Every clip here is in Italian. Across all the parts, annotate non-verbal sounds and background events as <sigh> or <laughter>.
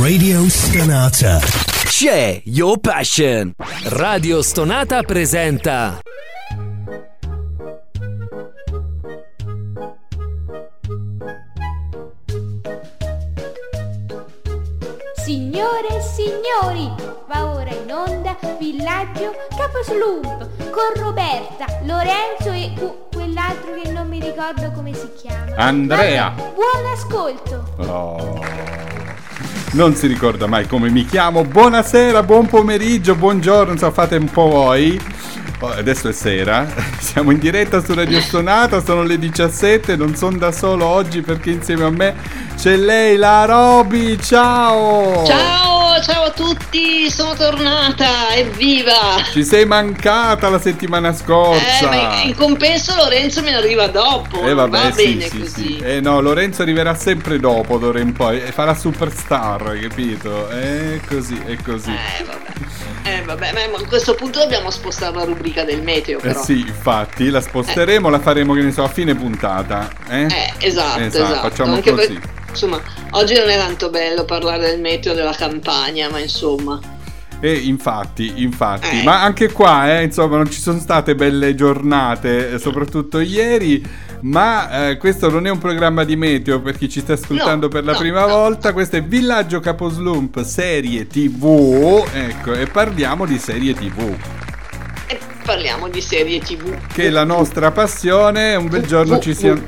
Radio Stonata. C'è Your Passion. Radio Stonata presenta Signore e signori, va ora in onda Villaggio Caposlump con Roberta, Lorenzo e uh, quell'altro che non mi ricordo come si chiama. Andrea. Vabbè, buon ascolto. Oh. Non si ricorda mai come mi chiamo. Buonasera, buon pomeriggio, buongiorno, so, fate un po' voi. Oh, adesso è sera, <laughs> siamo in diretta su Radio Stonata, sono le 17, non sono da solo oggi perché insieme a me c'è lei, la Roby, ciao! Ciao, ciao a tutti, sono tornata, evviva! Ci sei mancata la settimana scorsa! Eh, ma in compenso Lorenzo me ne arriva dopo, eh, vabbè, va sì, bene sì, così. Sì. Eh no, Lorenzo arriverà sempre dopo d'ora in poi e farà superstar, capito? È così, è così. Eh vabbè, eh, vabbè ma a questo punto dobbiamo spostare la rubrica del meteo Eh però. sì, infatti, la sposteremo, la faremo, che ne so, a fine puntata. Eh, Eh, esatto, Esatto, esatto. facciamo Anche così. per- insomma, oggi non è tanto bello parlare del meteo della campagna, ma insomma. E infatti, infatti, Eh. ma anche qua, eh, insomma, non ci sono state belle giornate, eh, soprattutto ieri. Ma eh, questo non è un programma di meteo per chi ci sta ascoltando No, per la no, prima no. volta. Questo è Villaggio Caposlump, serie TV. Ecco, e parliamo di serie TV. Parliamo di serie tv. Che è la nostra passione. Un bel giorno ci siamo.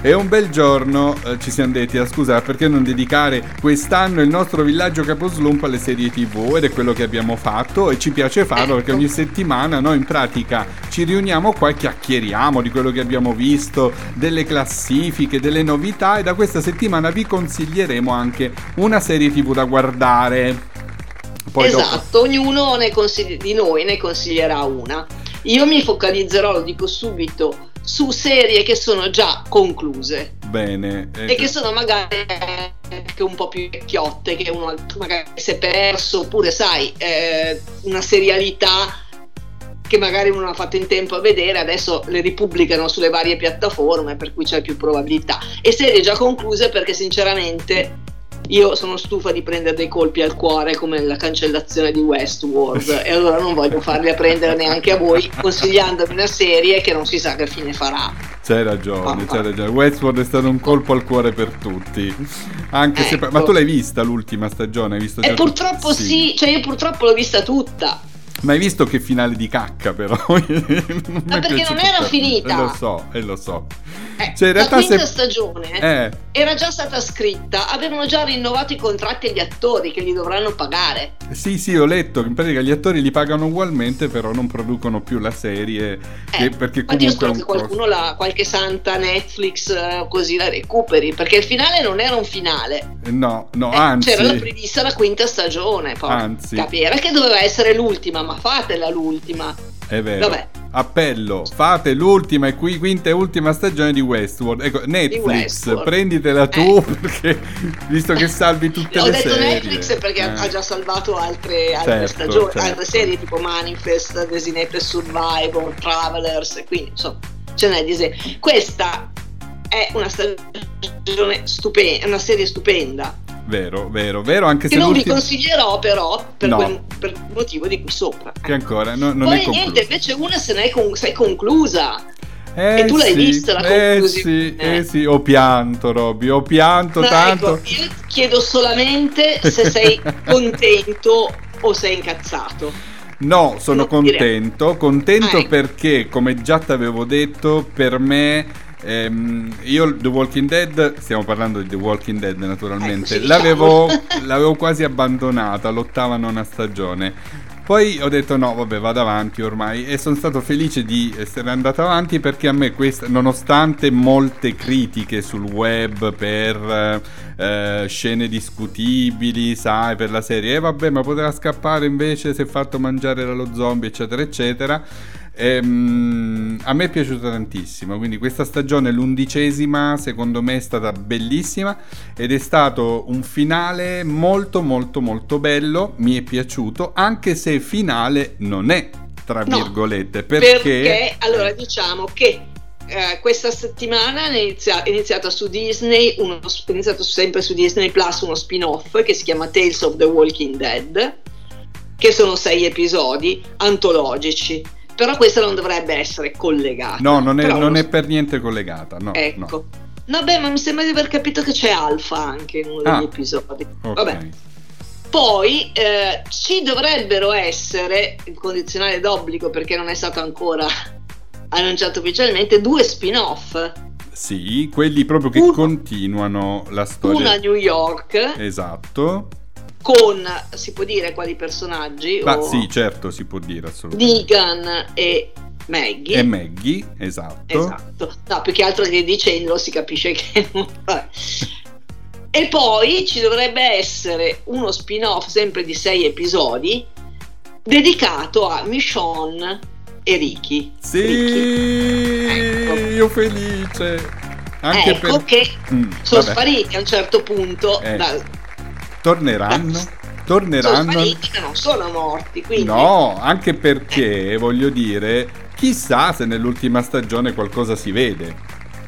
E un bel giorno eh, ci siamo detti: ah, scusa, perché non dedicare quest'anno il nostro villaggio Caposlump alle serie TV? Ed è quello che abbiamo fatto e ci piace farlo perché Ecco. ogni settimana noi in pratica ci riuniamo qua e chiacchieriamo di quello che abbiamo visto, delle classifiche, delle novità. E da questa settimana vi consiglieremo anche una serie TV da guardare. Poi dopo- esatto, ognuno ne consigli- di noi ne consiglierà una. Io mi focalizzerò, lo dico subito, su serie che sono già concluse Bene. e ecco. che sono magari anche un po' più vecchiotte, che uno magari si è perso, oppure sai, eh, una serialità che magari uno non ha fatto in tempo a vedere, adesso le ripubblicano sulle varie piattaforme, per cui c'è più probabilità. E serie già concluse perché sinceramente io sono stufa di prendere dei colpi al cuore come la cancellazione di Westworld e allora non voglio farli a prendere neanche a voi consigliandomi una serie che non si sa che fine farà. C'hai ragione, c'hai ragione. Westworld è stato un colpo al cuore per tutti. Anche se. Ecco. Ma tu l'hai vista l'ultima stagione? Hai visto E già purtroppo sì. cioè io purtroppo l'ho vista tutta. Ma hai visto che finale di cacca, però? <laughs> Ma perché non era finita. E lo so, e lo so. Eh, Cioè, in la realtà quinta se- stagione Eh, era già stata scritta, avevano già rinnovato i contratti agli attori che li dovranno pagare. sì, sì, ho letto che in pratica gli attori li pagano ugualmente, però non producono più la serie. Eh, perché io comunque è spero un che qualcuno, la, qualche santa Netflix eh, così la recuperi, perché il finale non era un finale. Eh, No, no, Eh, anzi. C'era la prevista la quinta stagione, poi Anzi. capi- era che doveva essere l'ultima, ma fatela l'ultima. È vero. Vabbè. Appello, fate l'ultima e qui quinta e ultima stagione di Westworld. Ecco, Netflix, Westworld. prenditela tu Eh. <laughs> perché visto che salvi tutte Ho le detto serie. Netflix perché ha- Eh. ha già salvato altre, altre Certo, stagioni, certo. altre serie tipo Manifest, Designated Survivor, Travelers, quindi insomma ce n'è di serie. Questa è una stagione stupenda, una serie stupenda. Vero, vero, vero, anche Che se non vi consiglierò però per, No. quel, per il motivo di qui sopra. che ancora no- non Poi è conclusa. niente, invece una se ne è con- è conclusa. Eh, e tu l'hai sì, vista, la eh conclusione? sì, eh sì, ho pianto, Robby, ho pianto No, tanto. ecco, io chiedo solamente se sei <laughs> contento o sei incazzato. No, sono contento, contento Ah, ecco. perché come già ti avevo detto, per me ehm, io The Walking Dead, stiamo parlando di The Walking Dead naturalmente, sì, l'avevo, <laughs> l'avevo quasi abbandonata l'ottava nona stagione. Poi ho detto no, vabbè, vado avanti ormai e sono stato felice di essere andato avanti perché a me questa, nonostante molte critiche sul web per eh, scene discutibili, sai, per la serie, e vabbè, ma poteva scappare invece se fatto mangiare dallo zombie, eccetera, eccetera. Ehm, a me è piaciuta tantissimo, quindi questa stagione, l'undicesima, secondo me è stata bellissima ed è stato un finale molto molto molto bello, mi è piaciuto, anche se finale non è, tra No, virgolette, Perché, perché... allora diciamo che eh, questa settimana è, inizia- è iniziata su Disney, uno, è iniziato sempre su Disney Plus uno spin-off che si chiama Tales of the Walking Dead, che sono sei episodi antologici. Però questa non dovrebbe essere collegata. No, non è, non lo- è per niente collegata. No, Ecco. Vabbè, ma mi sembra di aver capito che c'è Alfa anche in uno Ah. degli episodi. no. Ok. Vabbè. Poi eh, ci dovrebbero essere, il condizionale d'obbligo perché non è stato ancora <laughs> annunciato ufficialmente, due spin-off. Sì, quelli proprio che Uno- continuano la storia. Una a New York Esatto. Con, si può dire quali personaggi? Ma o sì, certo, si può dire assolutamente. Negan e Maggie. E Maggie, esatto. Esatto, no, più che altro che dicendolo si capisce che... E poi ci dovrebbe essere uno spin-off sempre di sei episodi dedicato a Michonne e Ricky. Sì, Ricky. Ecco. io felice. Anche ecco per... che Mm, sono vabbè, spariti a un certo punto, Eh, dal- Torneranno? sono Torneranno? spariti ma non sono morti, quindi... No, anche perché, voglio dire, chissà se nell'ultima stagione qualcosa si vede.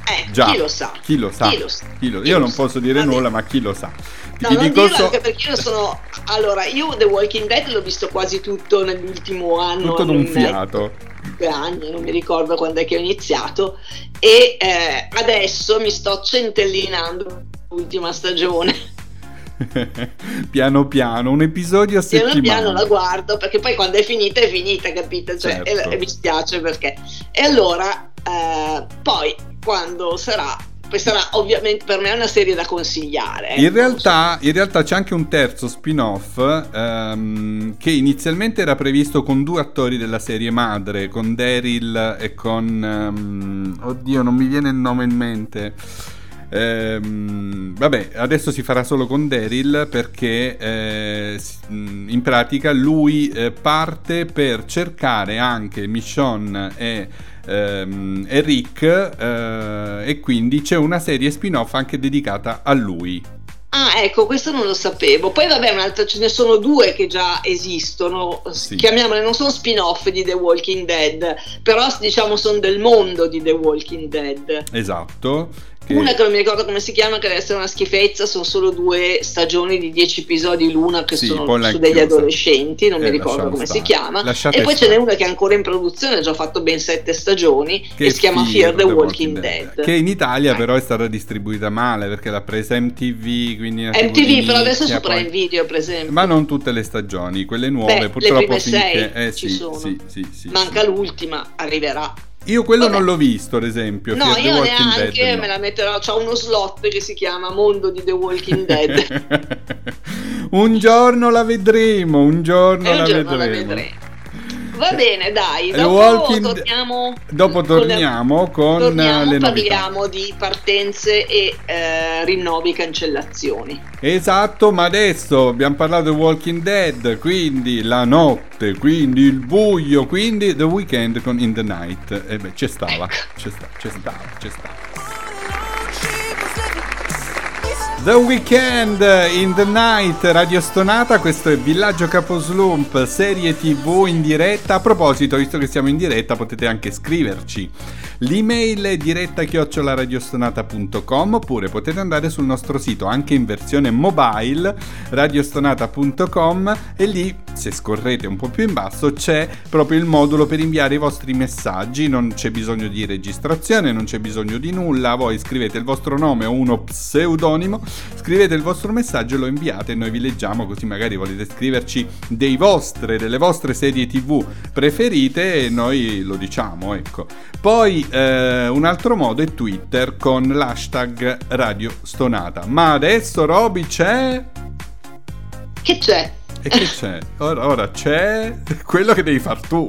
Eh, Già, chi lo sa? Chi lo sa? Chi lo sa? Chi lo- Chi Io lo non sa? posso dire Va bene. nulla, ma chi lo sa? No, Ti non dico so- anche perché io sono... Allora, io The Walking Dead l'ho visto quasi tutto nell'ultimo anno. tutto d'un fiato. due anni, non mi ricordo quando è che ho iniziato, e eh, adesso mi sto centellinando l'ultima stagione. <laughs> piano piano, un episodio a Piano settimana. piano la guardo perché poi quando è finita è finita, capito? Cioè, Certo. e, e mi spiace perché. E allora, eh, poi quando sarà, poi sarà ovviamente per me una serie da consigliare. In ecco, realtà, in realtà c'è anche un terzo spin-off ehm, che inizialmente era previsto con due attori della serie madre, con Daryl e con... ehm, oddio, non mi viene il nome in mente. Ehm, vabbè, adesso si farà solo con Daryl perché eh, in pratica lui eh, parte per cercare anche Michonne e, ehm, e Rick eh, e quindi c'è una serie spin-off anche dedicata a lui. Ah, ecco, questo non lo sapevo. Poi vabbè, un'altra, ce ne sono due che già esistono, Sì. chiamiamole, non sono spin-off di The Walking Dead, però diciamo sono del mondo di The Walking Dead. Esatto. Che- Una che non mi ricordo come si chiama, che deve essere una schifezza, sono solo due stagioni di 10 episodi l'una che Sì, sono su degli chiusa. adolescenti, non Eh, mi ricordo come stare. si chiama. Lasciate e poi ce stare. n'è una che è ancora in produzione, ha già fatto ben sette stagioni, che e si chiama Fear the, Walking, Dead, Dead. Che in Italia Eh. però è stata distribuita male perché l'ha presa MTV, quindi MTV, di però adesso nicchia, su Prime poi- Video, per esempio. Ma non tutte le stagioni, quelle nuove Beh, le purtroppo prime finché sei eh, ci sì, sono. sì, Manca l'ultima, arriverà. Io quello Vabbè. non l'ho visto, ad esempio. No, the io Walking neanche Dead, no. me la metterò. C'ho uno slot che si chiama Mondo di The Walking Dead. <laughs> un giorno la vedremo, un giorno, un la, giorno la vedremo. Va bene, dai. Dopo Walking- torniamo. Dopo con le- torniamo con torniamo, le novità. parliamo di partenze e eh, rinnovi cancellazioni. Esatto, ma adesso abbiamo parlato di Walking Dead, quindi la notte, quindi il buio, quindi The Weeknd con In the Night. E beh, c'è stava, c'è stava, c'è stava, c'è stava. The Weekend in the Night, Radio Stonata, questo è Villaggio Caposlump, serie tv in diretta. A proposito, visto che siamo in diretta, potete anche scriverci. L'email è diretta chiocciolaradiostonata.com oppure potete andare sul nostro sito anche in versione mobile radiostonata.com e lì se scorrete un po' più in basso c'è proprio il modulo per inviare i vostri messaggi, non c'è bisogno di registrazione, non c'è bisogno di nulla, voi scrivete il vostro nome o uno pseudonimo, scrivete il vostro messaggio e lo inviate noi vi leggiamo così magari volete scriverci dei vostre, delle vostre serie tv preferite e noi lo diciamo, ecco. Poi eh, un altro modo è Twitter con l'hashtag Radio Stonata. Ma adesso Roby c'è... Che c'è? E che c'è? Ora, ora c'è quello che devi far tu.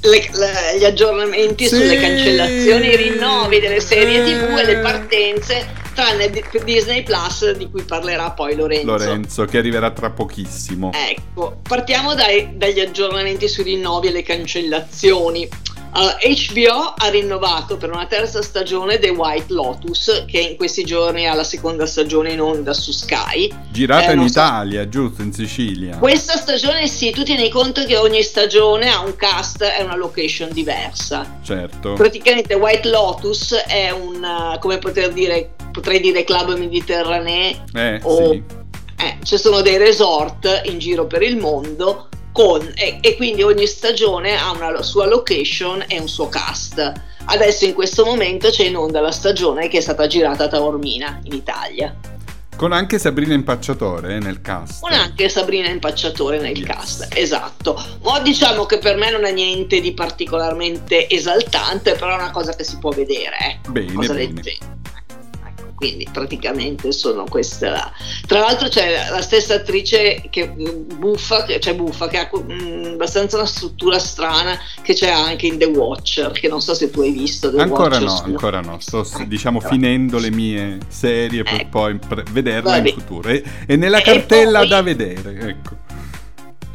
Le- le- gli aggiornamenti Sì. sulle cancellazioni, i rinnovi delle serie tv e le partenze, tranne di- Disney Plus di cui parlerà poi Lorenzo. Lorenzo, che arriverà tra pochissimo. Ecco, partiamo dai- dagli aggiornamenti sui rinnovi e le cancellazioni. Allora, HBO ha rinnovato per una terza stagione The White Lotus, che in questi giorni ha la seconda stagione in onda su Sky. Girata Eh, in non so- Italia, giusto? In Sicilia. Questa stagione sì, tu tieni conto che ogni stagione ha un cast e una location diversa. Certo. Praticamente White Lotus è un, uh, come poter dire, potrei dire club mediterraneo Eh, o sì. eh, ci sono dei resort in giro per il mondo con, e, e quindi ogni stagione ha una sua location e un suo cast. Adesso in questo momento c'è in onda la stagione che è stata girata a Taormina in Italia, Con anche Sabrina Impacciatore eh, nel cast. con anche Sabrina Impacciatore nel Yes. cast, esatto. Ma diciamo che per me non è niente di particolarmente esaltante, però è una cosa che si può vedere, ecco, Bene, cosa bene. leggera. Quindi praticamente sono questa. Tra l'altro c'è la stessa attrice che buffa, che, cioè buffa, che ha mm, abbastanza una struttura strana che c'è anche in The Watcher, che non so se tu hai visto. The Ancora Watcher no, ancora no. Sto Ecco. diciamo finendo le mie serie per Ecco. poi pre- vederla Va in futuro. E, e nella E cartella poi- da vedere, ecco.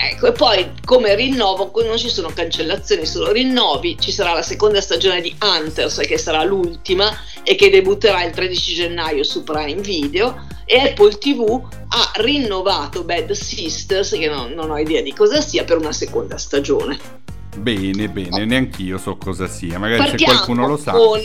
Ecco, e poi come rinnovo, non ci sono cancellazioni, solo rinnovi, ci sarà la seconda stagione di Hunters che sarà l'ultima e che debutterà il 13 gennaio su Prime Video e Apple TV ha rinnovato Bad Sisters, che non, non ho idea di cosa sia, per una seconda stagione. Bene, bene, neanch'io so cosa sia. Magari se Partiamo qualcuno lo sa. con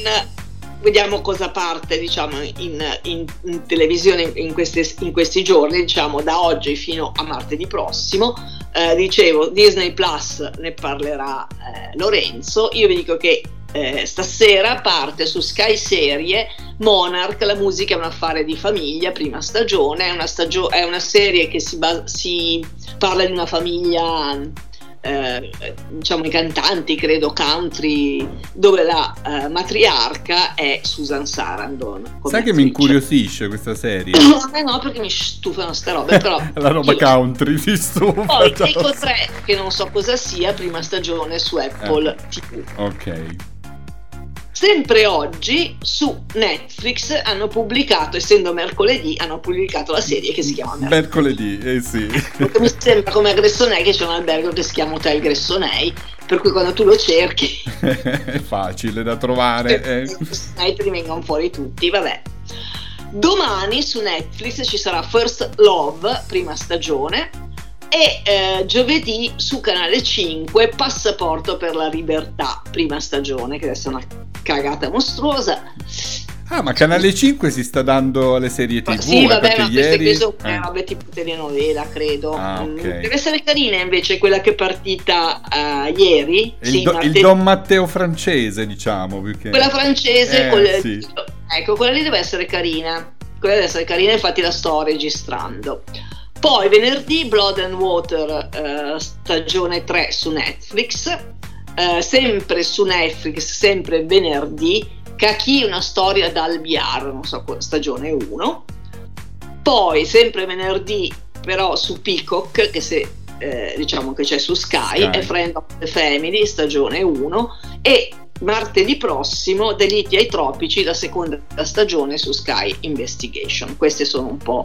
vediamo cosa parte diciamo in, in- in televisione in, queste- in questi giorni diciamo da oggi fino a martedì prossimo. Eh, dicevo Disney Plus ne parlerà eh, Lorenzo. Io vi dico che eh, stasera parte su Sky Serie Monarch, la musica è un affare di famiglia, prima stagione, è una, stagio- è una serie che si, bas- si parla di una famiglia eh, diciamo i cantanti, credo country, dove la eh, matriarca è Susan Sarandon. Sai che mi incuriosisce questa serie? <coughs> A me no, perché mi stufano ste robe, <laughs> però... La roba io- country si stufa. Poi Eco so. 3, che non so cosa sia, prima stagione su Apple Eh. TV. Ok. Sempre oggi su Netflix hanno pubblicato, essendo mercoledì, hanno pubblicato la serie che si chiama Mercoledì. Mercoledì, eh sì. Mi sembra come a Gressonei che c'è un albergo che si chiama Hotel Gressonei, per cui quando tu lo cerchi <laughs> È facile da trovare. eh. Gressonei ti vengono fuori tutti, vabbè. Domani su Netflix ci sarà First Love, prima stagione, e eh, giovedì su Canale 5 Passaporto per la libertà, prima stagione, che adesso è una cagata mostruosa. Ah, ma Canale 5 si sta dando alle serie TV. sì, eh, vabbè, ma queste ieri... sono eh. robe tipo telenovela, credo. Ah, Mm, ok. Deve essere carina invece quella che è partita eh, ieri. Il, sì, do- il. Don Matteo francese, diciamo. Perché... Quella francese, Eh, quella- sì. ecco, quella lì deve essere carina. Quella deve essere carina, infatti la sto registrando. Poi venerdì Blood and Water eh, stagione 3 su Netflix, Eh, sempre su Netflix, sempre venerdì, Kaki una storia da Albiar, non so, stagione 1. Poi sempre venerdì però su Peacock, che se eh, diciamo che c'è su Sky, Sky. è Friend of the Family, stagione 1 e martedì prossimo Delitti ai tropici, la seconda stagione su Sky Investigation. Queste sono un po'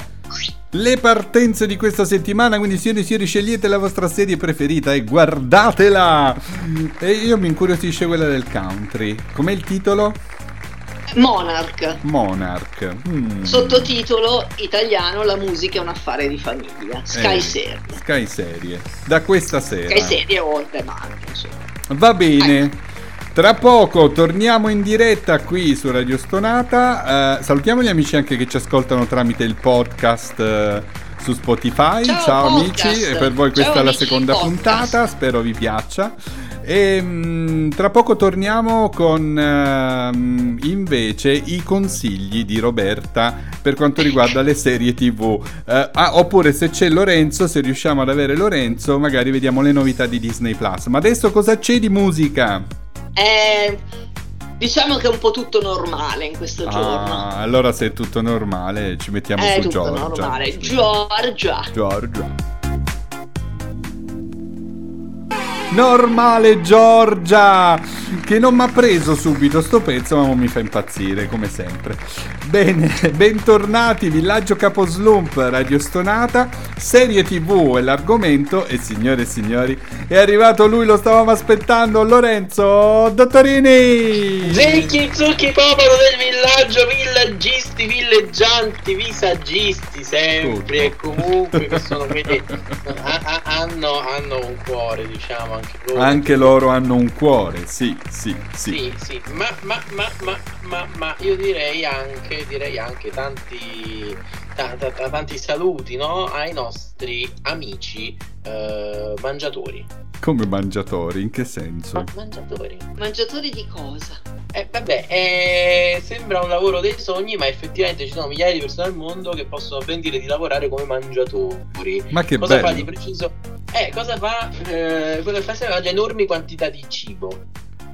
Le partenze di questa settimana, quindi signori e signori scegliete la vostra serie preferita e guardatela! E io mi incuriosisce quella del country. Com'è il titolo? Monarch. Monarch. Mm. Sottotitolo italiano La musica è un affare di famiglia. Sky Eh, Serie. Sky Serie. Da questa sera. Sky Serie o On Demand, insomma. Va bene. Tra poco torniamo in diretta qui su Radio Stonata. Eh, salutiamo gli amici anche che ci ascoltano tramite il podcast eh, su Spotify. Ciao, amici, podcast. e per voi questa Ciao, è la amici, seconda podcast. puntata. Spero vi piaccia. E mm, tra poco torniamo con ehm, invece i consigli di Roberta per quanto riguarda le serie TV. Eh, ah, oppure se c'è Lorenzo, se riusciamo ad avere Lorenzo, magari vediamo le novità di Disney Plus. Ma adesso cosa c'è di musica? Eh, diciamo che è un po' tutto normale in questo giorno. Ah, allora se è tutto normale ci mettiamo È su tutto Giorgia. normale. Giorgia. Giorgia. Normale Giorgia! Che non mi ha preso subito sto pezzo, ma mi fa impazzire, come sempre. Bene, bentornati, Villaggio Caposlump, Radio Stonata, serie TV è l'argomento e signore e signori, è arrivato lui, lo stavamo aspettando, Lorenzo Dottorini! Zecchi, zucchi, popolo del villaggio, villaggisti, villeggianti, visaggisti, sempre e comunque, che sono <laughs> quelli a- a- hanno, hanno un cuore, diciamo, anche loro. Anche loro hanno un cuore, sì, sì, sì. Sì, sì, ma, ma, ma, ma, ma, ma io direi anche, direi anche tanti, ta- ta- ta- tanti saluti no? ai nostri amici eh, mangiatori. Come mangiatori, in che senso? Ma- mangiatori. Mangiatori di cosa? Eh, vabbè, eh, sembra un lavoro dei sogni, ma effettivamente ci sono migliaia di persone al mondo che possono ben dire di lavorare come mangiatori. Ma che cosa fa bello! di preciso? Eh, cosa fa? Eh, che fa sempre mangia enormi quantità di cibo.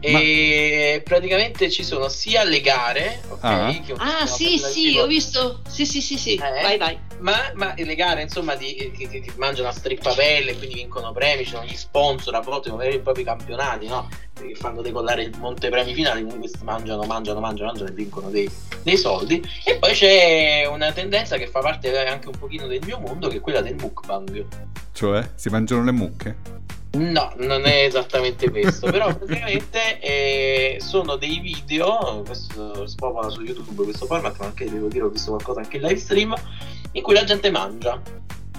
E praticamente ci sono sia le gare, ok? Ah. Ah, sì, sì, ho visto. Sì, sì, sì, sì. Eh? Vai, vai. Ma, ma le gare, insomma, di, che, che- che mangiano a strippapelle, quindi vincono premi, ci sono gli sponsor, a volte come veri e propri campionati, no? Che fanno decollare il montepremi finale, quindi questi mangiano, mangiano, mangiano, mangiano e vincono dei, dei soldi. E poi c'è una tendenza che fa parte anche un pochino del mio mondo, che è quella del mukbang. Cioè, si mangiano le mucche? No, non è esattamente questo, però praticamente eh, sono dei video, questo spopola su YouTube questo format, ma anche devo dire ho visto qualcosa anche in live stream, in cui la gente mangia.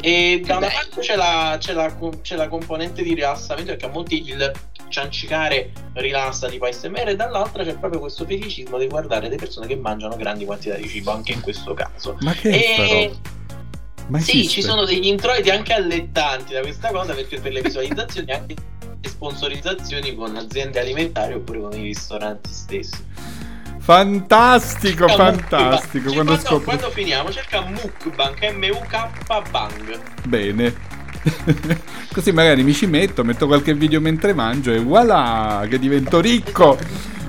E da una parte c'è la, c'è, la, c'è la componente di rilassamento, perché a molti il ciancicare rilassa tipo ASMR, e dall'altra c'è proprio questo feticismo di guardare le persone che mangiano grandi quantità di cibo, anche in questo caso. Ma che E? Ma sì, esiste? ci sono degli introiti anche allettanti da questa cosa perché per le visualizzazioni anche le sponsorizzazioni con aziende alimentari oppure con i ristoranti stessi. Fantastico, Cerca fantastico. Quando quando, scopri... quando finiamo cerca mukbang, M-U-K bang. Bene. <laughs> Così magari mi ci metto, metto qualche video mentre mangio e voilà, che divento ricco.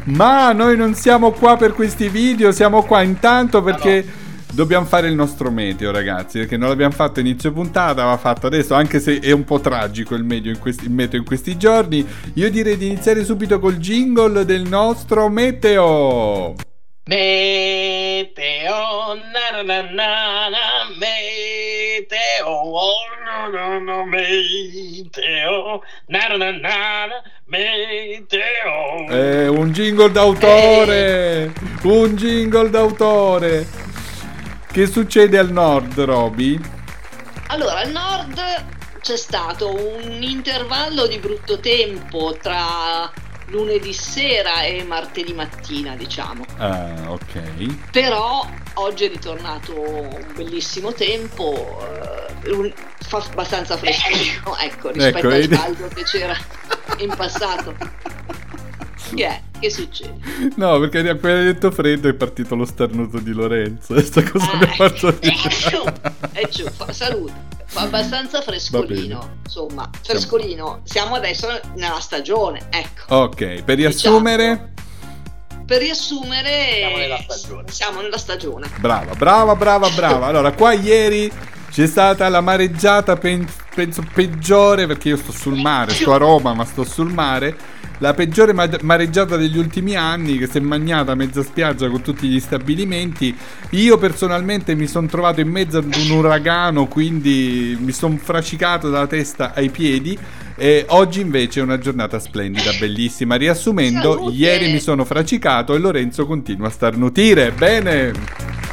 Ma noi non siamo qua per questi video, siamo qua intanto perché dobbiamo fare il nostro meteo, ragazzi. Perché non l'abbiamo fatto inizio puntata, va fatto adesso, anche se è un po' tragico il, in questi, il meteo in questi giorni. Io direi di iniziare subito col jingle del nostro meteo. Meteo, na na na na na, meteo, oh, no, no, meteo, na na na na na, meteo. Eh, un jingle d'autore! Un jingle d'autore! Che succede al nord, Roby? Allora, al nord c'è stato un intervallo di brutto tempo tra lunedì sera e martedì mattina, diciamo. Ah, ok. Però oggi è ritornato un bellissimo tempo, eh, un- fa abbastanza freschino, <laughs> ecco, rispetto Ecco, al caldo che c'era in passato. <laughs> È? Che succede? No, perché appena detto freddo è partito lo starnuto di Lorenzo. <laughs> Questa cosa mi ha Ah, fatto è giù, è giù, fa- salute. Fa abbastanza frescolino, insomma, frescolino. Siamo adesso nella stagione, ecco. Ok, per riassumere... Per riassumere, Siamo nella stagione. Siamo nella stagione. Brava, brava, brava, brava. Allora, qua ieri c'è stata la mareggiata, pen- penso peggiore, perché io sto sul mare, sto a Roma, ma sto sul mare. La peggiore ma- mareggiata degli ultimi anni, che si è magnata a mezza spiaggia con tutti gli stabilimenti. Io personalmente mi sono trovato in mezzo ad un uragano, quindi mi sono fracicato dalla testa ai piedi. E oggi invece è una giornata splendida, bellissima. Riassumendo, Salute! ieri mi sono fracicato e Lorenzo continua a starnutire. Bene.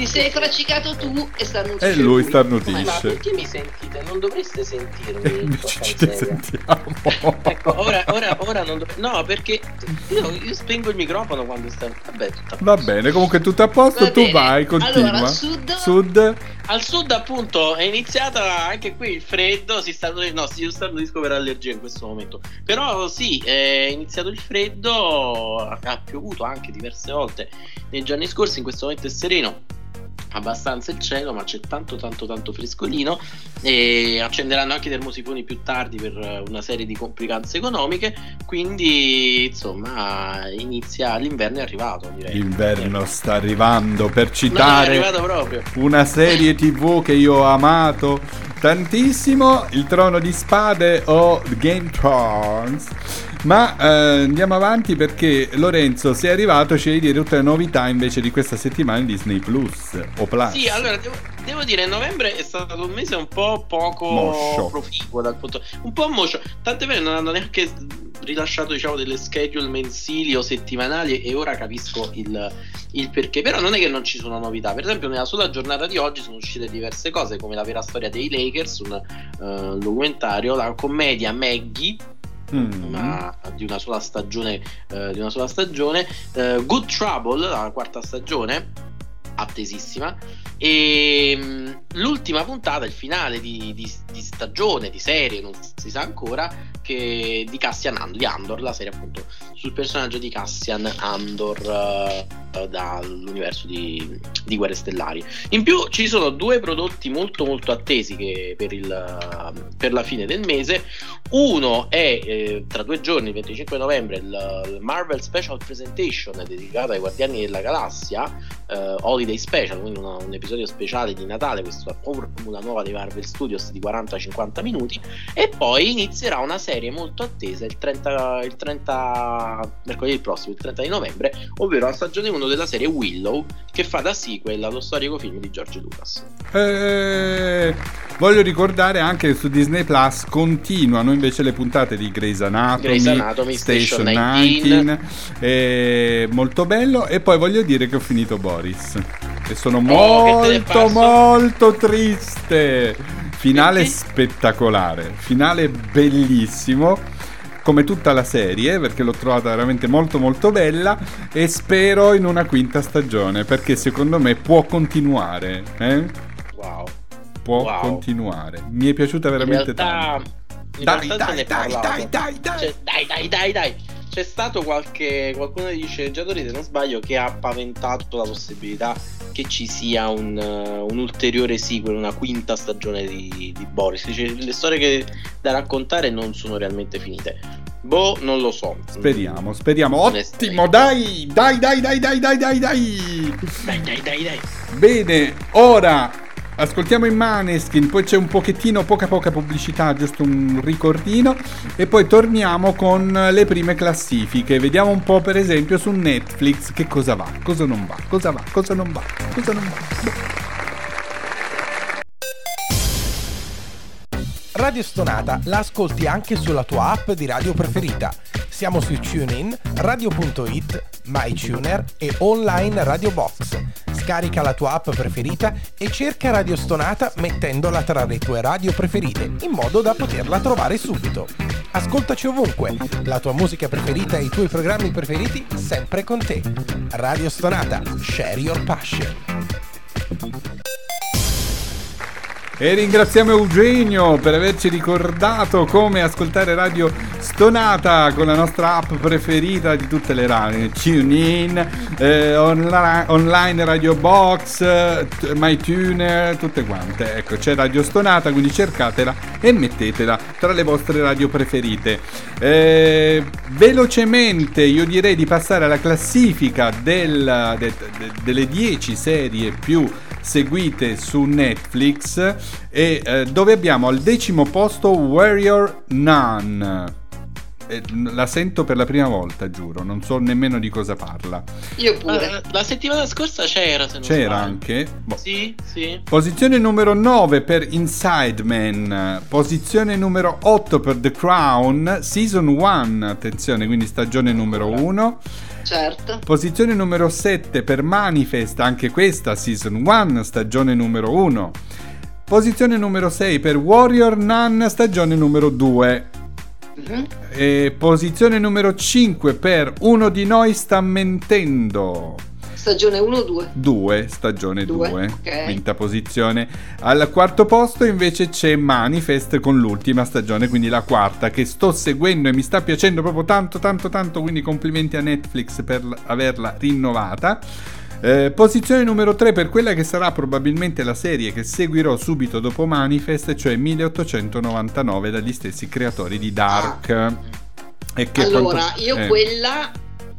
Ti sei fracicato tu e starnutisce E lui starnutisce. Ma perché mi sentite? Non dovreste sentirmi. E invece porca ci sentiamo. Ecco, ora, ora, ora non dov- No, perché io, io spengo il microfono quando sta. Vabbè, tutto a Va bene, comunque tutto a posto, Va tu bene. vai, continua. Allora, al sud- Sud. Al sud, appunto, è iniziata anche qui il freddo. Si sta. No, si io starnutisco per allergia in questo momento. Però sì, è iniziato il freddo. Ha piovuto anche diverse volte nei giorni scorsi. In questo momento è sereno. Abbastanza il cielo, ma c'è tanto tanto tanto frescolino e accenderanno anche i termosifoni più tardi per eh, una serie di complicanze economiche. Quindi, insomma, inizia l'inverno è arrivato, direi. L'inverno sta arrivando per citare una serie tv che io ho amato tantissimo il trono di spade o Game Thrones. Ma eh, andiamo avanti perché Lorenzo, sei arrivato, ci devi dire tutte le novità invece di questa settimana in Disney Plus o Plus. Sì, allora devo, devo dire, novembre è stato un mese un po' poco Moscio. proficuo dal punto un po' moscio. Tant'è vero, non hanno neanche rilasciato diciamo delle schedule mensili o settimanali e ora capisco il, il perché. Però non è che non ci sono novità. Per esempio, nella sola giornata di oggi sono uscite diverse cose, come la vera storia dei Lakers, un eh, documentario, la commedia Maggie. Mm. Una, di una sola stagione, eh, una sola stagione. Eh, Good Trouble, la quarta stagione, attesissima. E mm, l'ultima puntata, il finale di, di- di stagione, di serie, non si sa ancora, che di Cassian Andor, di Andor, la serie appunto sul personaggio di Cassian Andor eh, dall'universo di, di Guerre Stellari. In più ci sono due prodotti molto molto attesi che per, il, per la fine del mese. Uno è eh, tra due giorni, il 25 novembre, il, il Marvel Special Presentation dedicato ai Guardiani della Galassia, eh, Holiday Special, quindi una- un episodio speciale di Natale, questa formula nuova dei Marvel Studios di 40-50 minuti. E poi inizierà una serie molto attesa il 30, il 30 mercoledì prossimo, il 30 di novembre, ovvero la stagione 1 della serie Willow, che fa da sequel allo storico film di George Lucas. Eh, voglio ricordare anche che su Disney Plus continuano invece le puntate di Grey's Anatomy, Grey's Anatomy, Station Station 19, eh, molto bello. E poi voglio dire che ho finito Boris. E sono Oh, molto molto triste. Finale spettacolare finale bellissimo come tutta la serie perché l'ho trovata veramente molto molto bella e spero in una quinta stagione perché secondo me può continuare eh? Wow. può Wow. continuare. Mi è piaciuta In veramente realtà, tanto. in Dai, realtà se dai, dai, parlato. dai, dai, dai. Cioè, dai, dai, dai, dai. C'è stato qualche qualcuno degli sceneggiatori, se non sbaglio, che ha paventato la possibilità che ci sia un, uh, un ulteriore sequel, una quinta stagione di, di Boris. Dice, le storie che da raccontare non sono realmente finite. Boh, non lo so. Speriamo, speriamo. Ottimo, dai, dai, dai, dai, dai, dai, dai, dai. Dai, dai, dai, dai. Bene, ora ascoltiamo i Maneskin, poi c'è un pochettino, poca poca pubblicità, giusto un ricordino e poi torniamo con le prime classifiche. Vediamo un po' per esempio su Netflix che cosa va, cosa non va, cosa va, cosa non va, cosa non va. Radio Stonata la ascolti anche sulla tua app di radio preferita. Siamo su TuneIn, Radio.it, MyTuner e online Radio Box. Scarica la tua app preferita e cerca Radio Stonata mettendola tra le tue radio preferite, in modo da poterla trovare subito. Ascoltaci ovunque, la tua musica preferita e i tuoi programmi preferiti sempre con te. Radio Stonata, share your passion. E ringraziamo Eugenio per averci ricordato come ascoltare Radio Stonata con la nostra app preferita di tutte le radio, TuneIn, eh, online Radio Box, MyTuner, tutte quante. Ecco, c'è Radio Stonata, quindi cercatela e mettetela tra le vostre radio preferite. Eh, velocemente io direi di passare alla classifica del- de- de- delle 10 serie più seguite su Netflix e eh, dove abbiamo al decimo posto Warrior Nun. Eh, la sento per la prima volta, giuro, non so nemmeno di cosa parla. Io pure. Ah, la settimana scorsa c'era, se non C'era sbaglio. anche. boh. Sì, sì. Posizione numero 9 per Inside Man, posizione numero 8 per The Crown, Season 1, attenzione, quindi stagione numero 1. Certo. Posizione numero 7 per Manifest, anche questa Season 1, stagione numero 1. Posizione numero 6 per Warrior Nun, stagione numero 2. Mhm. E posizione numero 5 per Uno di noi sta mentendo. Stagione 1-2. 2, stagione Due, 2, ok. quinta posizione. Al quarto posto invece c'è Manifest con l'ultima stagione, quindi la quarta, che sto seguendo e mi sta piacendo proprio tanto, tanto, tanto, quindi complimenti a Netflix per averla rinnovata. Eh, posizione numero 3 per quella che sarà probabilmente la serie che seguirò subito dopo Manifest, cioè 1899 dagli stessi creatori di Dark. E che allora, quanto- io eh, quella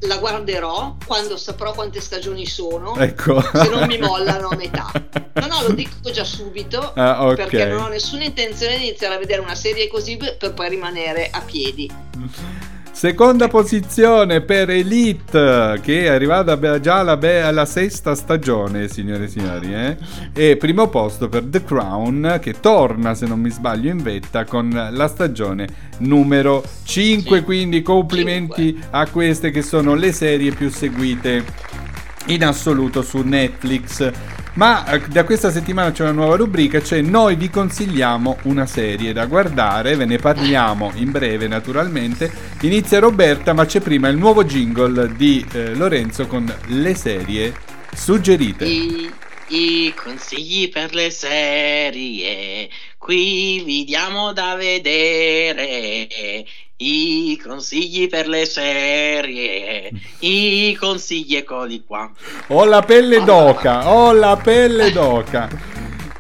la guarderò quando saprò quante stagioni sono, Ecco. se non mi mollano a metà. No, no, lo <laughs> dico già subito, Ah, ok. perché non ho nessuna intenzione di iniziare a vedere una serie così per per poi rimanere a piedi. Seconda posizione per Elite, che è arrivata già alla, be- alla sesta stagione, signore e signori. eh? E primo posto per The Crown, che torna, se non mi sbaglio, in vetta con la stagione numero 5. Sì. Quindi complimenti a queste che sono le serie più seguite in assoluto su Netflix. Ma eh, da questa settimana c'è una nuova rubrica, cioè noi vi consigliamo una serie da guardare, ve ne parliamo in breve naturalmente. Inizia Roberta, ma c'è prima il nuovo jingle di eh, Lorenzo con le serie suggerite. I, I consigli per le serie, qui vi diamo da vedere. I consigli per le serie, i consigli eccoli qua. Ho la pelle d'oca, ho la pelle d'oca.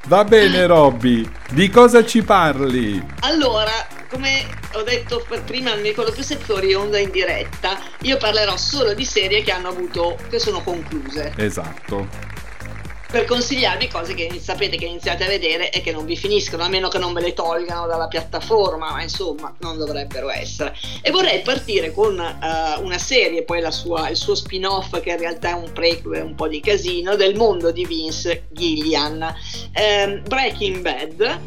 Va bene Robby, di cosa ci parli? Allora, come ho detto prima nel piccolo più fuori onda in diretta, io parlerò solo di serie che hanno avuto, che sono concluse, Esatto. Per consigliarvi cose che sapete che iniziate a vedere e che non vi finiscono, a meno che non ve le tolgano dalla piattaforma, ma insomma non dovrebbero essere. E vorrei partire con eh, una serie, poi la sua- il suo spin-off che in realtà è un prequel, un po' di casino, del mondo di Vince Gillian. Ehm, Breaking Bad.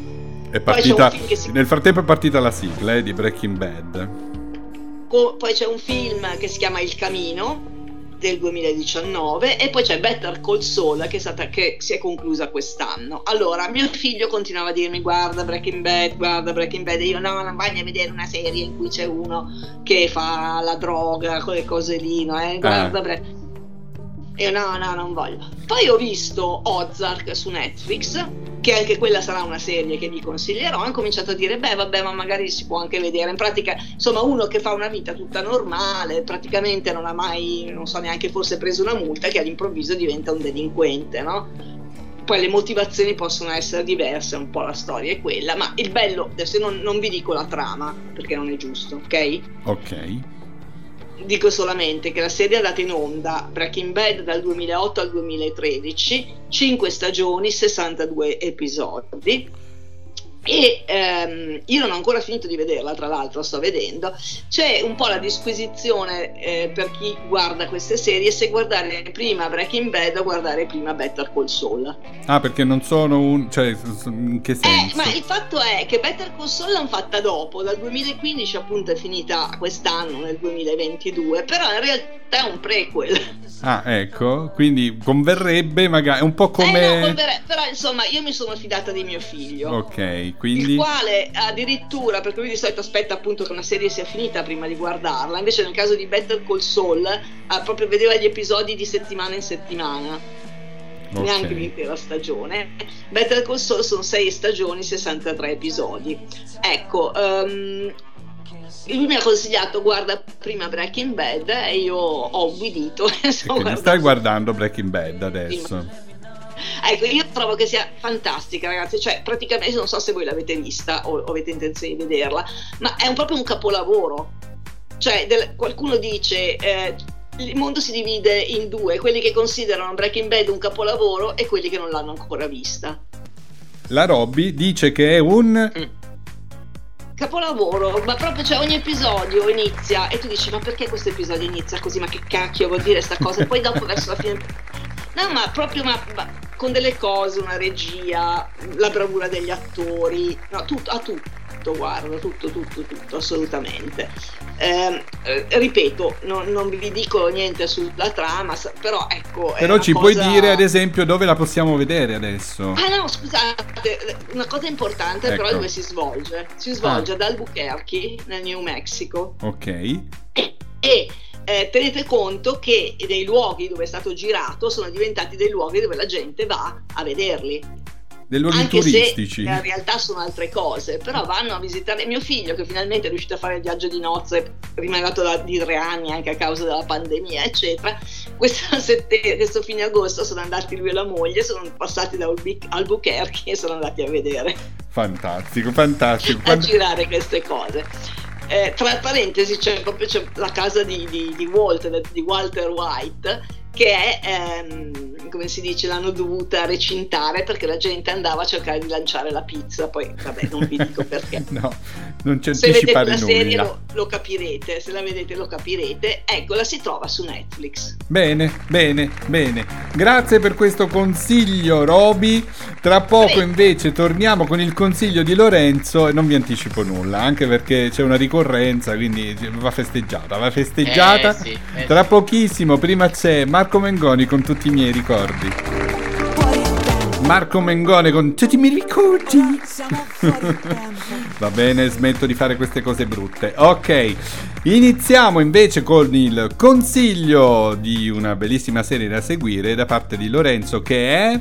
Partita, si- nel frattempo è partita la sigla eh, di Breaking Bad. Co- poi c'è un film che si chiama Il Camino del 2019 e poi c'è Better Call Saul che, è stata, che si è conclusa quest'anno. Allora, mio figlio continuava a dirmi guarda Breaking Bad, guarda Breaking Bad e io no, non voglio vedere una serie in cui c'è uno che fa la droga, quelle cose lì, no? Eh? Guarda Bre- e io no, no, non voglio. Poi ho visto Ozark su Netflix, che anche quella sarà una serie che vi consiglierò. Ho cominciato a dire, beh, vabbè, ma magari si può anche vedere. In pratica, insomma, uno che fa una vita tutta normale, praticamente non ha mai, non so neanche forse preso una multa, che all'improvviso diventa un delinquente, no? Poi le motivazioni possono essere diverse, un po' la storia è quella, ma il bello, adesso non, non vi dico la trama, perché non è giusto, ok? Ok. Dico solamente che la serie è andata in onda Breaking Bad dal 2008 al 2013, 5 stagioni, 62 episodi. E ehm, io non ho ancora finito di vederla, tra l'altro sto vedendo. C'è un po' la disquisizione eh, per chi guarda queste serie se guardare prima Breaking Bad o guardare prima Better Call Saul. Ah, perché non sono un... cioè, in che Eh, senso? ma il fatto è che Better Call Saul l'hanno fatta dopo, dal 2015 appunto è finita quest'anno, nel 2022, però in realtà è un prequel. Ah, ecco, quindi converrebbe magari... È un po' come... Eh no, convere- però insomma io mi sono fidata di mio figlio. Ok, Il quindi... quale addirittura, perché lui di solito aspetta appunto che una serie sia finita prima di guardarla, invece nel caso di Better Call Saul ah, proprio vedeva gli episodi di settimana in settimana, Ok. neanche l'intera stagione. Better Call Saul sono 6 stagioni, 63 episodi. Ecco, ehm, lui mi ha consigliato guarda prima Breaking Bad e io ho ubbidito. <laughs> quindi guardando stai guardando Breaking Bad adesso. Ecco, io trovo che sia fantastica, ragazzi. Cioè, praticamente, non so se voi l'avete vista o, o avete intenzione di vederla, ma è un, proprio un capolavoro. Cioè, del- qualcuno dice. eh, il mondo si divide in due, quelli che considerano Breaking Bad un capolavoro e quelli che non l'hanno ancora vista. La Robby dice che è un... Capolavoro, ma proprio cioè ogni episodio inizia e tu dici ma perché questo episodio inizia così? Ma che cacchio vuol dire sta cosa? E <laughs> poi dopo verso la fine... No, ma proprio ma, ma con delle cose, una regia, la bravura degli attori, no, tutto, a tutto, guarda, tutto, tutto, tutto, assolutamente. Ehm, eh, ripeto, non, non vi dico niente sulla trama, però ecco... Però ci puoi cosa- dire ad esempio dove la possiamo vedere adesso? Ah no, scusate, una cosa importante però Ecco. è dove si svolge. Si svolge ad Albuquerque, nel New Mexico, Ok. e eh, tenete conto che dei luoghi dove è stato girato sono diventati dei luoghi dove la gente va a vederli. Dei luoghi Anche turistici. se in realtà sono altre cose, però vanno a visitare mio figlio che finalmente è riuscito a fare il viaggio di nozze, rimanato da, di tre anni anche a causa della pandemia, eccetera. Questo, <laughs> sette- questo fine agosto sono andati lui e la moglie, sono passati da Albu- Albuquerque e sono andati a vedere Fantastico, fantastico. a girare queste cose. Eh, tra parentesi c'è proprio c'è la casa di, di, di, Walter, di Walter White che è, ehm, come si dice, l'hanno dovuta recintare perché la gente andava a cercare di lanciare la pizza, poi vabbè non vi dico perché. <laughs> no, non c'è Se vedete la serie lo, lo, capirete, se la vedete lo capirete, ecco la si trova su Netflix. Bene, bene, bene. Grazie per questo consiglio Roby. Tra poco Beh. invece torniamo con il consiglio di Lorenzo e non vi anticipo nulla, anche perché c'è una ricorrenza, quindi va festeggiata, va festeggiata. Eh, sì, eh, Tra pochissimo, prima c'è Mar- Marco Mengoni con tutti i miei ricordi. Marco Mengone con tutti i miei ricordi. <laughs> Va bene, smetto di fare queste cose brutte. Ok, iniziamo invece con il consiglio di una bellissima serie da seguire da parte di Lorenzo che è...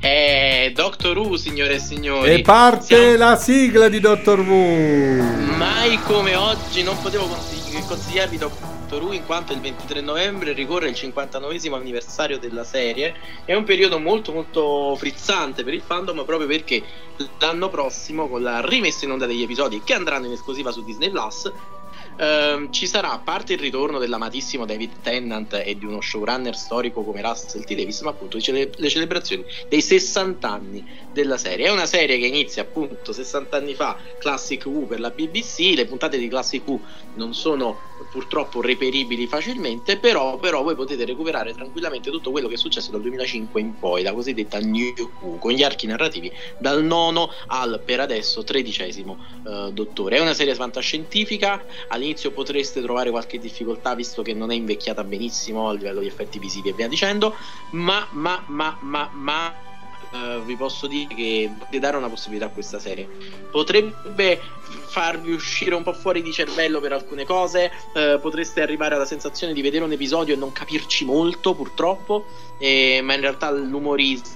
È Doctor Who, signore e signori. E parte Siamo... la sigla di Doctor Who. Mai come oggi non potevo consigliarvi Doctor Doctor Who in quanto il 23 novembre ricorre il 59 anniversario della serie. È un periodo molto molto frizzante per il fandom proprio perché l'anno prossimo con la rimessa in onda degli episodi che andranno in esclusiva su Disney Plus ehm, ci sarà a parte il ritorno dell'amatissimo David Tennant e di uno showrunner storico come Russell T. Davis, ma appunto le celebrazioni dei 60 anni della serie. È una serie che inizia appunto 60 anni fa, Classic Who per la BBC, le puntate di Classic Who non sono purtroppo reperibili facilmente, però, però voi potete recuperare tranquillamente tutto quello che è successo dal 2005 in poi, la cosiddetta New Who, con gli archi narrativi dal nono al per adesso tredicesimo uh, dottore. È una serie fantascientifica, all'inizio potreste trovare qualche difficoltà visto che non è invecchiata benissimo a livello di effetti visivi e via dicendo, ma, ma, ma, ma, ma Uh, vi posso dire che potete dare una possibilità a questa serie. Potrebbe farvi uscire un po' fuori di cervello per alcune cose, uh, potreste arrivare alla sensazione di vedere un episodio e non capirci molto, purtroppo, eh, ma in realtà l'umorismo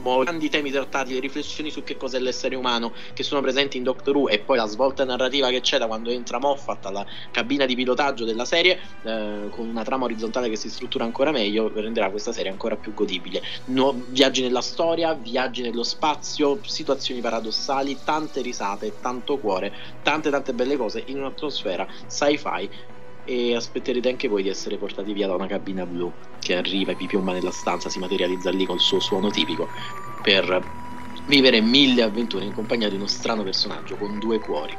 grandi temi trattati, le riflessioni su che cos'è l'essere umano che sono presenti in Doctor Who e poi la svolta narrativa che c'è da quando entra Moffat alla cabina di pilotaggio della serie eh, con una trama orizzontale che si struttura ancora meglio renderà questa serie ancora più godibile. No, viaggi nella storia, viaggi nello spazio, situazioni paradossali, tante risate, tanto cuore, tante tante belle cose in un'atmosfera sci-fi e aspetterete anche voi di essere portati via da una cabina blu che arriva e vi piomba nella stanza, si materializza lì col suo suono tipico per vivere mille avventure in compagnia di uno strano personaggio con due cuori.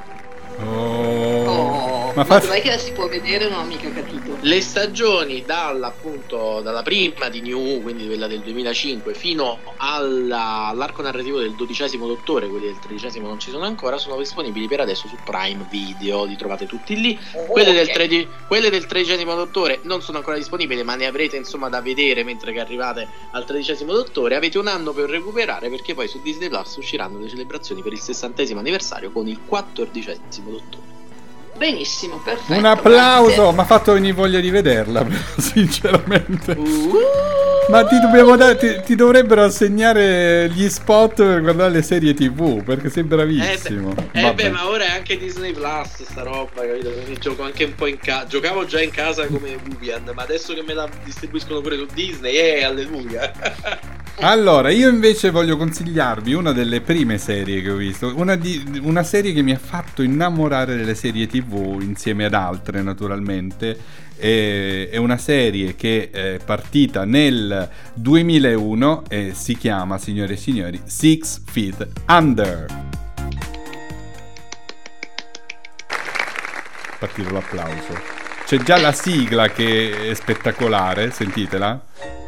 Oh, oh ma, ma dov'è che la si può vedere? Non ho mica capito. Le stagioni dalla, appunto, dalla prima di New, quindi quella del 2005, fino alla, all'arco narrativo del dodicesimo dottore, quelli del tredicesimo non ci sono ancora, sono disponibili per adesso su Prime Video, li trovate tutti lì. Oh, quelle, okay. del tredi- quelle, del tredicesimo dottore non sono ancora disponibili, ma ne avrete insomma da vedere mentre che arrivate al tredicesimo dottore. Avete un anno per recuperare perché poi su Disney Plus usciranno le celebrazioni per il sessantesimo anniversario con il quattordicesimo dottore. Benissimo, perfetto. Un applauso, mi ha fatto venire voglia di vederla, <laughs> sinceramente. Uh, ma ti, da- ti, ti, dovrebbero assegnare gli spot per guardare le serie TV, perché sei bravissimo. Eh, beh, eh beh ma ora è anche Disney Plus sta roba, capito? Quindi gioco anche un po' in casa. Giocavo già in casa come Vivian, ma adesso che me la distribuiscono pure su Disney, eh, alleluia. <laughs> Allora, io invece voglio consigliarvi una delle prime serie che ho visto, una, di, una, serie che mi ha fatto innamorare delle serie tv insieme ad altre naturalmente, è, è una serie che è partita nel 2001 e si chiama, signore e signori, Six Feet Under. Partito l'applauso. C'è già la sigla che è spettacolare, sentitela.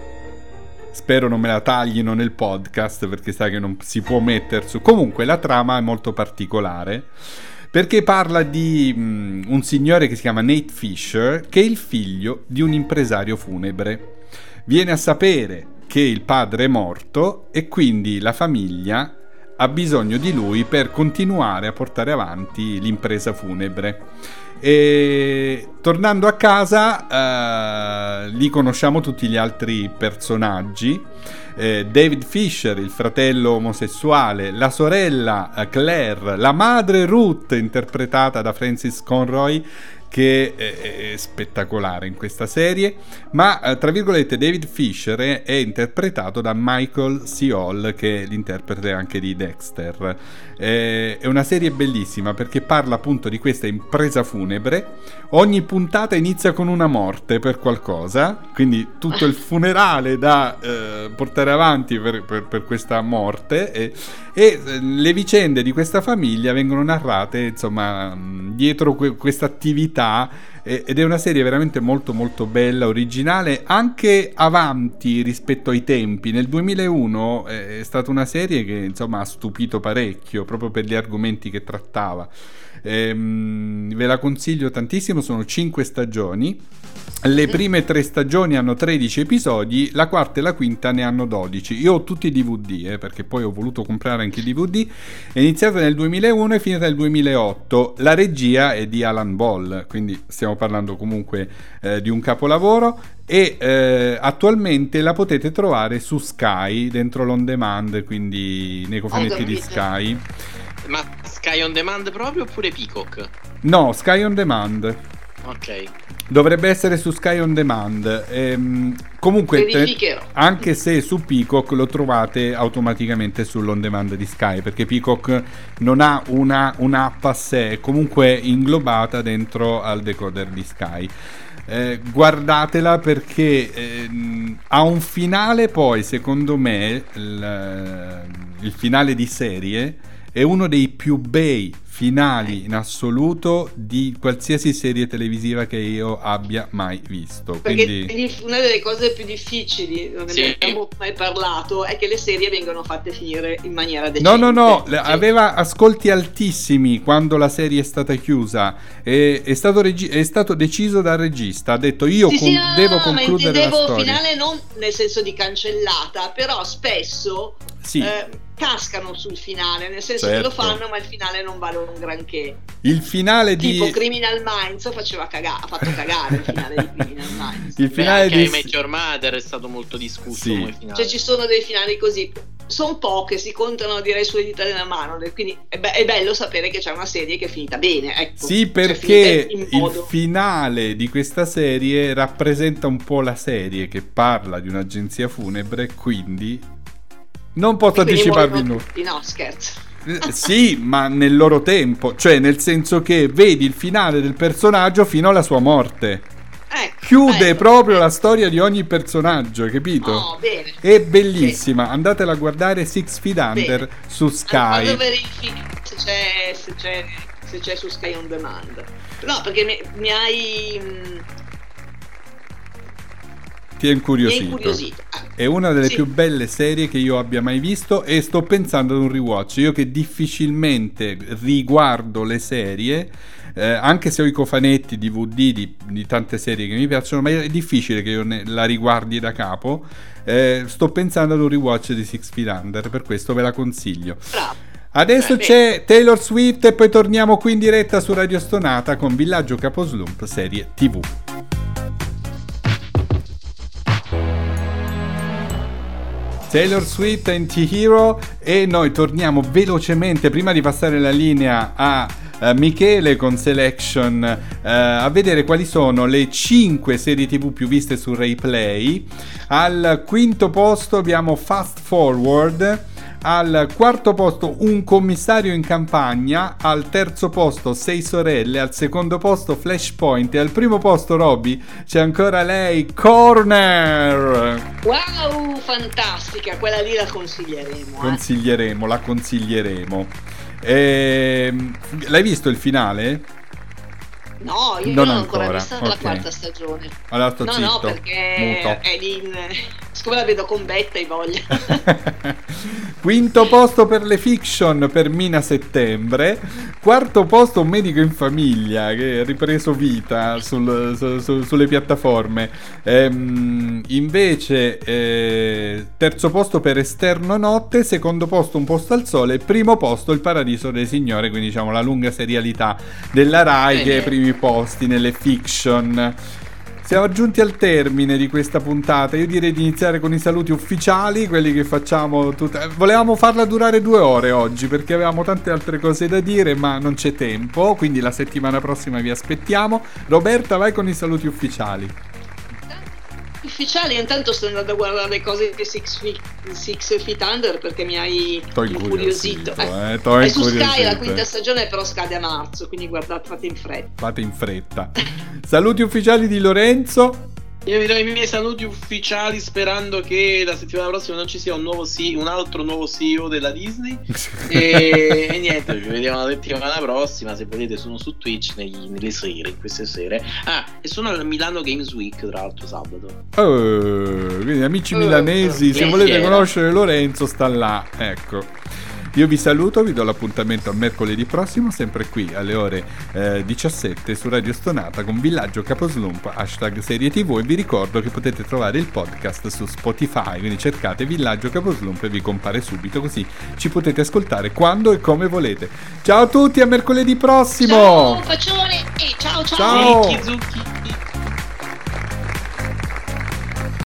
Spero non me la taglino nel podcast perché sai che non si può mettere su. Comunque la trama è molto particolare perché parla di um, un signore che si chiama Nate Fisher che è il figlio di un impresario funebre. Viene a sapere che il padre è morto e quindi la famiglia ha bisogno di lui per continuare a portare avanti l'impresa funebre. E tornando a casa, eh, lì conosciamo tutti gli altri personaggi. Eh, David Fisher, il fratello omosessuale, la sorella eh, Claire, la madre Ruth, interpretata da Francis Conroy, che è, spettacolare in questa serie, ma eh, tra virgolette David Fisher è, interpretato da Michael C. Hall che è l'interprete anche di Dexter. È una serie bellissima perché parla appunto di questa impresa funebre, ogni puntata inizia con una morte per qualcosa, quindi tutto il funerale da eh, portare avanti per, per, per questa morte e, e, eh, le vicende di questa famiglia vengono narrate insomma dietro que- questa attività ed è una serie veramente molto molto bella, originale, anche avanti rispetto ai tempi. Nel 2001 è stata una serie che insomma ha stupito parecchio proprio per gli argomenti che trattava. Ehm, ve la consiglio tantissimo, sono 5 stagioni. Le prime tre stagioni hanno 13 episodi, la quarta e la quinta ne hanno 12. Io ho tutti i DVD, eh, perché poi ho voluto comprare anche i DVD. È iniziata nel 2001 e finita nel 2008. La regia è di Alan Ball, quindi stiamo parlando comunque eh, di un capolavoro. E eh, attualmente la potete trovare su Sky, dentro l'on demand, quindi nei cofanetti di Sky. Ma Sky on demand proprio oppure Peacock? No, Sky on demand. Ok. Dovrebbe essere su Sky on demand. Ehm, comunque, te, anche se su Peacock lo trovate automaticamente sull'on demand di Sky, perché Peacock non ha una, un'app a sé, è comunque inglobata dentro al decoder di Sky. Eh, guardatela perché eh, ha un finale poi secondo me il, il finale di serie è uno dei più bei finali in assoluto di qualsiasi serie televisiva che io abbia mai visto. Perché Quindi... una delle cose più difficili, non ne sì. abbiamo mai parlato, è che le serie vengono fatte finire in maniera decente. No, no, no, sì. aveva ascolti altissimi quando la serie è stata chiusa. È, è, stato, regi- è stato, deciso dal regista, ha detto io sì, con- sì, no, devo no, concludere ma la storia. finale non nel senso di cancellata, però spesso... Sì. Eh, cascano sul finale, nel senso certo. che lo certo. fanno, ma il finale non vale un granché. Il finale tipo di tipo Criminal Minds faceva cagare, ha fatto cagare il finale di Criminal <laughs> Minds. Il finale Beh, di Major Mother è stato molto discusso sì. come finale. Cioè ci sono dei finali così sono poche, si contano direi sulle dita della mano, quindi è, be- è, bello sapere che c'è una serie che è finita bene. Ecco. Sì, perché cioè, il finale di questa serie rappresenta un po' la serie che parla di un'agenzia funebre, quindi non posso anticiparvi nulla. No, scherzo. Eh, <laughs> sì, ma nel loro tempo, cioè nel senso che vedi il finale del personaggio fino alla sua morte. Ecco, Chiude bello. proprio la storia di ogni personaggio, capito? Oh, bene. È bellissima. Bene. Andatela a guardare Six Feet Under bene. su Sky. Vado verifico se c'è, se, c'è, se c'è su Sky On Demand. No, perché mi, mi hai ti è incuriosito. Mi è incuriosito. È una delle sì. più belle serie che io abbia mai visto e sto pensando ad un rewatch. Io che difficilmente riguardo le serie, eh, anche se ho i cofanetti DVD di, di, tante serie che mi piacciono, ma è difficile che io ne, la riguardi da capo. Eh, sto pensando ad un rewatch di Six Feet Under, per questo ve la consiglio. Bravo. Adesso c'è Taylor Swift e poi torniamo qui in diretta su Radio Stonata con Villaggio Caposlump serie TV. Taylor Swift Anti-Hero e noi torniamo velocemente prima di passare la linea a uh, Michele con Selection uh, a vedere quali sono le 5 serie tv più viste su RaiPlay. Al quinto posto abbiamo Fast Forward al quarto posto un commissario in campagna, al terzo posto sei sorelle, al secondo posto Flashpoint e al primo posto Robby c'è ancora lei Corner. Wow, fantastica, quella lì la consiglieremo. Eh? Consiglieremo, la consiglieremo. Ehm, l'hai visto il finale? No, io non, non ho ancora, vista okay. la quarta stagione. Allora sto no, zitto, no, perché è in... Siccome la vedo con Betta hai voglia. <laughs> Quinto posto per le fiction per Mina Settembre. Quarto posto un medico in famiglia che ha ripreso vita sul, su, su, sulle piattaforme. Ehm, invece eh, terzo posto per Esterno Notte. Secondo posto Un posto al sole. Primo posto Il Paradiso dei Signore. Quindi diciamo la lunga serialità della Rai che ha i posti nelle fiction. Siamo giunti al termine di questa puntata. Io direi di iniziare con i saluti ufficiali, quelli che facciamo tutte. eh, Volevamo farla durare due ore oggi perché avevamo tante altre cose da dire, ma non c'è tempo. Quindi la settimana prossima vi aspettiamo. Roberta, vai con i saluti ufficiali. Ufficiali, intanto sto andando a guardare le cose di Six Feet, Six Feet Under perché mi hai incuriosito. eh, t'ho è su Sky la quinta stagione, però scade a marzo, quindi guardate, fate in fretta. Fate in fretta. Saluti ufficiali di Lorenzo. Io vi do i miei saluti ufficiali sperando che la settimana prossima non ci sia un, nuovo CEO un altro nuovo CEO della Disney. <laughs> e, e niente, ci vediamo la settimana prossima. Se volete, sono su Twitch negli- nelle sere, in queste sere. Ah, e sono al Milano Games Week, tra l'altro, sabato. Eh, quindi amici Eh, milanesi, se eh, volete conoscere Lorenzo sta là, ecco. Io vi saluto, vi do l'appuntamento a mercoledì prossimo, sempre qui alle ore eh, 17 su Radio Stonata con Villaggio Caposlump, hashtag serie tv e vi ricordo che potete trovare il podcast su Spotify, quindi cercate Villaggio Caposlump e vi compare subito così ci potete ascoltare quando e come volete. Ciao a tutti, a mercoledì prossimo! Ciao, faccione! Ciao, ciao! Ciao. Zucchi, zucchi.